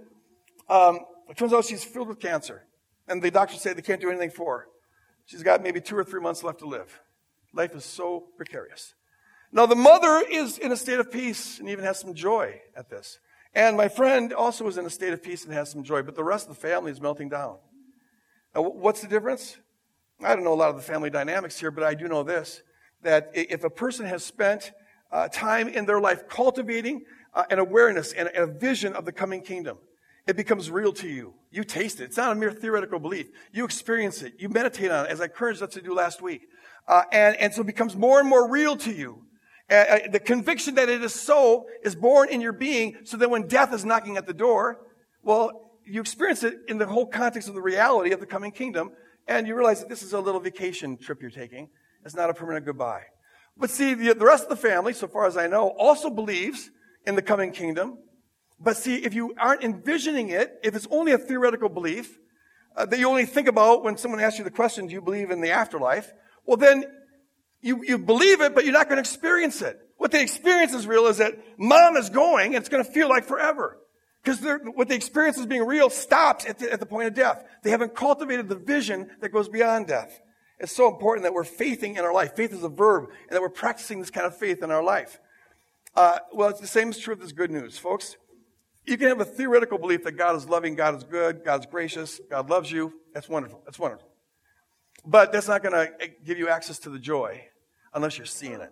um, it turns out she's filled with cancer. And the doctors say they can't do anything for her. She's got maybe two or three months left to live. Life is so precarious. Now, the mother is in a state of peace and even has some joy at this. And my friend also is in a state of peace and has some joy, but the rest of the family is melting down. Now, what's the difference? I don't know a lot of the family dynamics here, but I do know this that if a person has spent uh, time in their life cultivating uh, an awareness and a vision of the coming kingdom, it becomes real to you. You taste it. It's not a mere theoretical belief. You experience it. You meditate on it, as I encouraged us to do last week. Uh, and, and so it becomes more and more real to you. Uh, uh, the conviction that it is so is born in your being so that when death is knocking at the door, well, you experience it in the whole context of the reality of the coming kingdom, and you realize that this is a little vacation trip you're taking. It's not a permanent goodbye. But see, the, the rest of the family, so far as I know, also believes in the coming kingdom. But see, if you aren't envisioning it, if it's only a theoretical belief uh, that you only think about when someone asks you the question, do you believe in the afterlife? Well, then you, you believe it, but you're not going to experience it. What they experience is real is that mom is going and it's going to feel like forever. Because what they experience as being real stops at the, at the point of death. They haven't cultivated the vision that goes beyond death. It's so important that we're faithing in our life. Faith is a verb, and that we're practicing this kind of faith in our life. Uh, well, it's the same is true of this good news, folks. You can have a theoretical belief that God is loving, God is good, God's gracious, God loves you. That's wonderful. That's wonderful. But that's not going to give you access to the joy unless you're seeing it.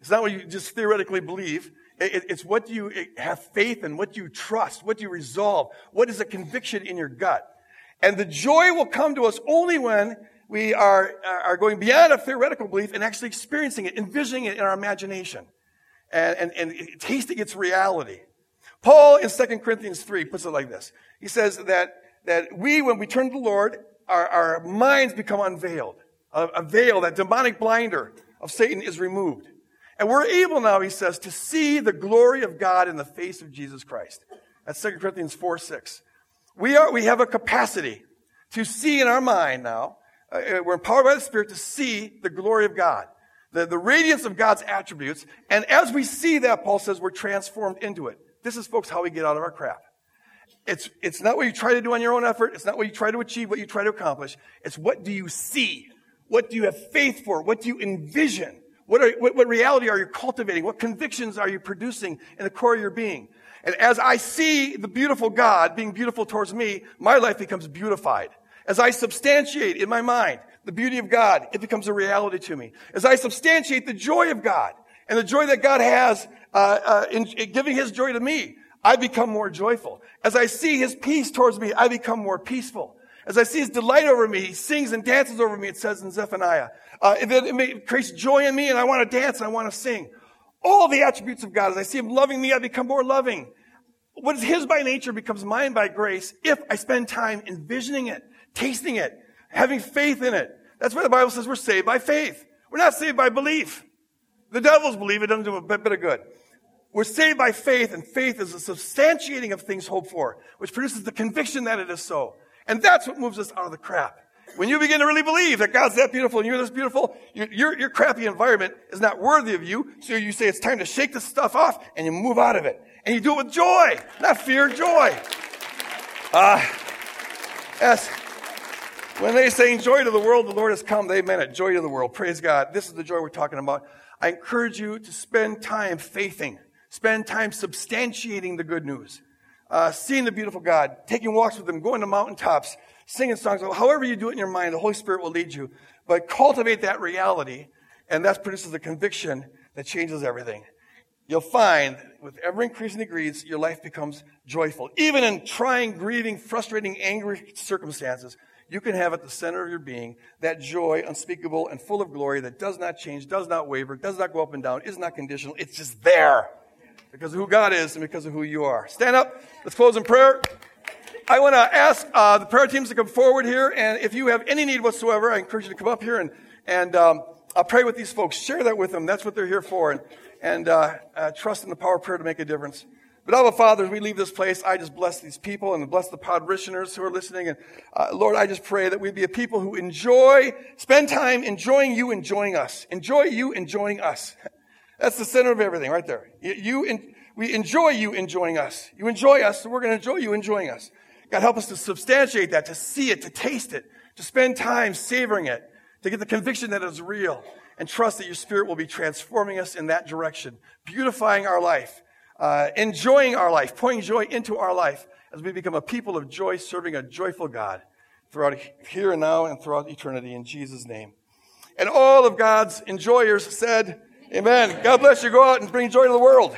It's not what you just theoretically believe. It's what you have faith in, what you trust, what you resolve, what is a conviction in your gut. And the joy will come to us only when we are, are going beyond a theoretical belief and actually experiencing it, envisioning it in our imagination, and, and, and tasting its reality. Paul in 2 Corinthians 3 puts it like this. He says that, that we, when we turn to the Lord, our, our minds become unveiled. A, a veil, that demonic blinder, of Satan is removed. And we're able now, he says, to see the glory of God in the face of Jesus Christ. That's 2 Corinthians 4 6. We, are, we have a capacity to see in our mind now, Uh, uh, we're empowered by the Spirit to see the glory of God, the, the radiance of God's attributes. And as we see that, Paul says, we're transformed into it. This is, folks, how we get out of our crap. It's, it's not what you try to do on your own effort. It's not what you try to achieve, what you try to accomplish. It's what do you see? What do you have faith for? What do you envision? What, are, what, what reality are you cultivating? What convictions are you producing in the core of your being? And as I see the beautiful God being beautiful towards me, my life becomes beautified. As I substantiate in my mind the beauty of God, it becomes a reality to me. As I substantiate the joy of God and the joy that God has uh, uh, in, in giving His joy to me, I become more joyful. As I see His peace towards me, I become more peaceful. As I see His delight over me, He sings and dances over me. It says in Zephaniah, uh, it, it creates joy in me, and I want to dance and I want to sing. All the attributes of God. As I see Him loving me, I become more loving. What is His by nature becomes mine by grace if I spend time envisioning it, tasting it, having faith in it. That's why the Bible says we're saved by faith. We're not saved by belief. The devils believe it doesn't do a bit of good. We're saved by faith, and faith is a substantiating of things hoped for, which produces the conviction that it is so. And that's what moves us out of the crap. When you begin to really believe that God's that beautiful and you're this beautiful, your, your, your crappy environment is not worthy of you, so you say it's time to shake this stuff off and you move out of it. And you do it with joy, not fear, joy. Uh, yes. When they say joy to the world, the Lord has come, they meant it. Joy to the world. Praise God. This is the joy we're talking about. I encourage you to spend time faithing, spend time substantiating the good news, uh, seeing the beautiful God, taking walks with Him, going to mountaintops, singing songs. However you do it in your mind, the Holy Spirit will lead you. But cultivate that reality, and that produces a conviction that changes everything you'll find with ever increasing degrees, your life becomes joyful. Even in trying, grieving, frustrating, angry circumstances, you can have at the center of your being that joy, unspeakable and full of glory that does not change, does not waver, does not go up and down, is not conditional. It's just there because of who God is and because of who you are. Stand up. Let's close in prayer. I want to ask uh, the prayer teams to come forward here, and if you have any need whatsoever, I encourage you to come up here and and um, I'll pray with these folks. Share that with them. That's what they're here for. And and uh, uh, trust in the power of prayer to make a difference. But Abba Father, as we leave this place, I just bless these people and bless the parishioners who are listening. And uh, Lord, I just pray that we be a people who enjoy, spend time enjoying you, enjoying us. Enjoy you, enjoying us. That's the center of everything right there. You, you we enjoy you enjoying us. You enjoy us, so we're going to enjoy you enjoying us. God, help us to substantiate that, to see it, to taste it, to spend time savoring it, to get the conviction that it's real and trust that your Spirit will be transforming us in that direction, beautifying our life, uh, enjoying our life, pouring joy into our life as we become a people of joy, serving a joyful God throughout here and now and throughout eternity in Jesus' name. And all of God's enjoyers said, Amen. God bless you. Go out and bring joy to the world.